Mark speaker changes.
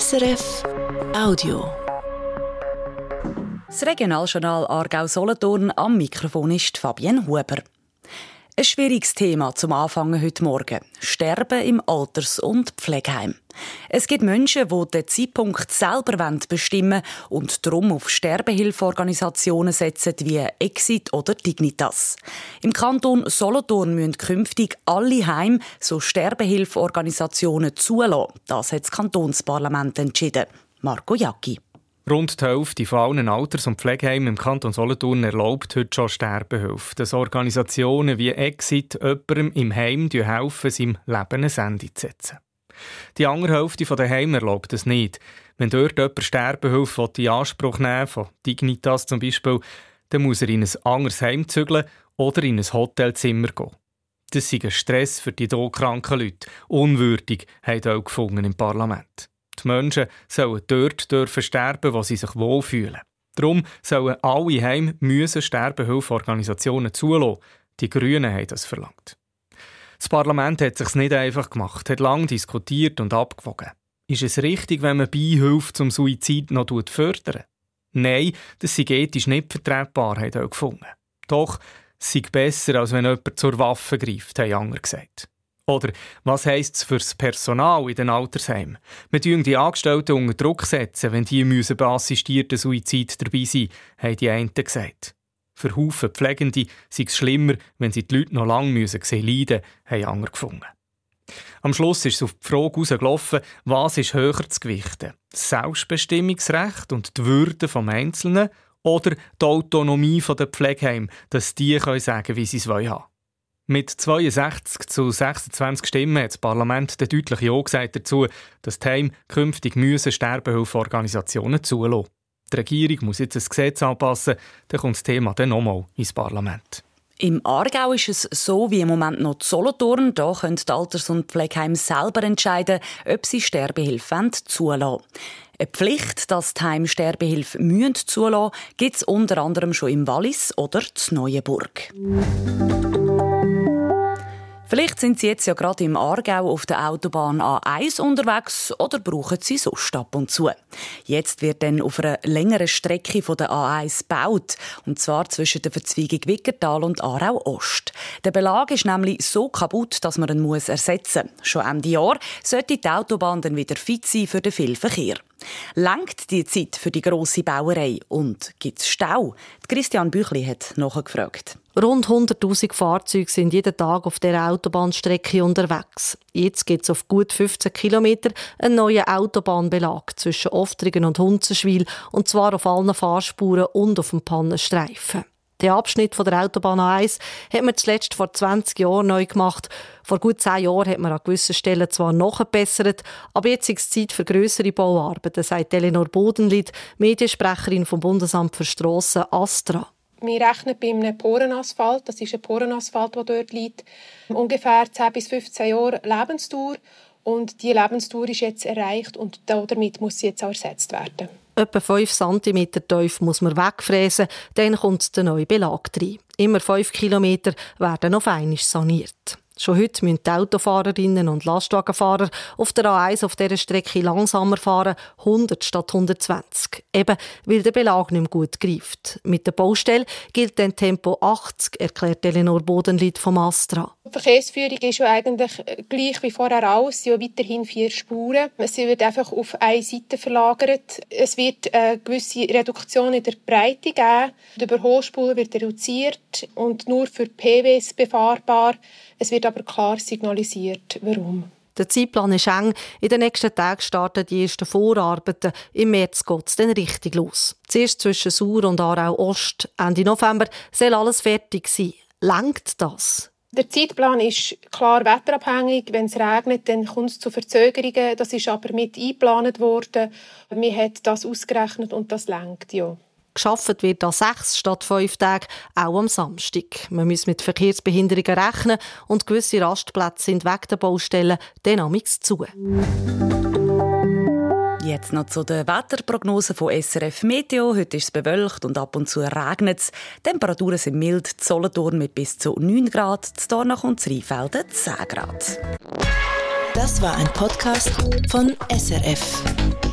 Speaker 1: SRF Audio.
Speaker 2: Das Regionaljournal Aargau-Solothurn am Mikrofon ist Fabienne Huber. Ein schwieriges Thema zum Anfangen heute Morgen. Sterben im Alters- und Pflegeheim. Es gibt Menschen, die den Zeitpunkt selber bestimmen wollen und darum auf Sterbehilfeorganisationen setzen wie Exit oder Dignitas. Im Kanton Solothurn müssen künftig alle Heim so Sterbehilfeorganisationen zulassen. Das hat das Kantonsparlament entschieden. Marco Jacki.
Speaker 3: Rund die Hälfte von allen Alters- und Pflegeheimen im Kanton Solothurn erlaubt heute schon Sterbehilfe. Dass Organisationen wie Exit jemandem im Heim helfen, seinem Leben ein Ende zu setzen. Die andere Hälfte der Heime erlaubt es nicht. Wenn dort jemand Sterbehilfe in Anspruch nehmen von Dignitas zum Beispiel, dann muss er in ein anderes Heim zügeln oder in ein Hotelzimmer gehen. Das ist ein Stress für die todkranken Leute. Unwürdig, haben auch gefunden im Parlament. Die Menschen sollen dort dürfen sterben, wo sie sich wohlfühlen. Darum sollen alle Heime müssen Sterbehilfeorganisationen zulassen. Die Grünen haben das verlangt. Das Parlament hat es sich nicht einfach gemacht, hat lange diskutiert und abgewogen. Ist es richtig, wenn man Beihilfe zum Suizid noch fördern? Nein, das sei ethisch nicht vertretbar, hat er gefunden. Doch, es sei besser, als wenn jemand zur Waffe greift, haben andere gesagt. Oder was heisst es für das Personal in den Altersheimen? Wir setzen die Angestellten unter Druck, setzen, wenn die müssen bei assistierten Suizid dabei sein haben die einen gesagt. Für Haufen Pflegende sei es schlimmer, wenn sie die Leute noch lange müssen sehen leiden, haben andere gefunden. Am Schluss ist es auf die Frage herausgelaufen, was ist höher zu gewichten? Das Selbstbestimmungsrecht und die Würde des Einzelnen oder die Autonomie der Pflegeheime, dass die können wie sie es haben wollen. Mit 62 zu 26 Stimmen hat das Parlament der deutlich Ja gesagt dazu, dass die Heime künftig müssen Sterbehilfeorganisationen zulassen. Die Regierung muss jetzt das Gesetz anpassen, dann kommt das Thema dann nochmal ins Parlament.
Speaker 2: Im Aargau ist es so wie im Moment noch die Solothurn. Da können die Alters- und Pflegeheime selber entscheiden, ob sie Sterbehilfe zulassen Eine Pflicht, dass die Heime Sterbehilfe zulassen gibt es unter anderem schon im Wallis oder in Neuenburg. Vielleicht sind Sie jetzt ja gerade im Aargau auf der Autobahn A1 unterwegs oder brauchen Sie sonst ab und zu. Jetzt wird dann auf einer längeren Strecke von der A1 gebaut, und zwar zwischen der Verzweigung Wickertal und Aarau Ost. Der Belag ist nämlich so kaputt, dass man ihn muss ersetzen muss. Schon Ende Jahr sollte die Autobahn dann wieder fit sein für den vielen Verkehr. Langt die Zeit für die grosse Bauerei und gibt es Stau? Christian Büchli hat nachgefragt.
Speaker 4: Rund 100.000 Fahrzeuge sind jeden Tag auf der Autobahnstrecke unterwegs. Jetzt gibt es auf gut 15 Kilometer einen neuen Autobahnbelag zwischen Oftringen und Hunzenschwil und zwar auf allen Fahrspuren und auf dem Pannenstreifen. Der Abschnitt von der Autobahn A1 hat man zuletzt vor 20 Jahren neu gemacht. Vor gut 10 Jahren hat man an gewissen Stellen zwar noch verbessert, aber jetzt ist es Zeit für grössere Bauarbeiten, sagt Eleanor Bodenlied, Mediensprecherin vom Bundesamt für Strassen Astra.
Speaker 5: Wir rechnen bei einem Porenasphalt, das ist ein Porenasphalt, der dort liegt, ungefähr 10 bis 15 Jahre Lebensdauer. Und die Lebensdauer ist jetzt erreicht und damit muss sie jetzt auch ersetzt werden.
Speaker 4: Etwa 5 cm tief muss man wegfräsen, dann kommt der neue Belag rein. Immer 5 km werden auf einmal saniert. Schon heute müssen die Autofahrerinnen und Lastwagenfahrer auf der A1 auf dieser Strecke langsamer fahren, 100 statt 120. Eben, weil der Belag nicht mehr gut greift. Mit der Baustelle gilt dann Tempo 80, erklärt Eleanor Bodenlied vom Astra.
Speaker 5: Die Verkehrsführung ist ja eigentlich gleich wie vorher auch. Es sind ja weiterhin vier Spuren. Sie wird einfach auf eine Seite verlagert. Es wird eine gewisse Reduktion in der Breite geben. Die Überholspur wird reduziert und nur für PWs befahrbar. Es wird aber klar signalisiert, warum.
Speaker 4: Der Zeitplan ist eng. In den nächsten Tagen starten die ersten Vorarbeiten. Im März geht es dann richtig los. Zuerst zwischen Sur und Aarau Ost. Ende November soll alles fertig sein. Langt das?
Speaker 5: Der Zeitplan ist klar wetterabhängig. Wenn es regnet, dann kommt es zu Verzögerungen. Das ist aber mit eingeplant worden. Wir haben das ausgerechnet und das lenkt ja.
Speaker 4: Geschafft wird an sechs statt fünf Tagen, auch am Samstag. Man muss mit Verkehrsbehinderungen rechnen und gewisse Rastplätze sind weg der Baustellen dynamisch zu.
Speaker 2: Jetzt noch zu der Wetterprognose von SRF Meteo. Heute ist es bewölkt und ab und zu regnet es. Temperaturen sind mild. Solothurn mit bis zu 9 Grad, Dornach und Rheinfelden 10 Grad.
Speaker 1: Das war ein Podcast von SRF.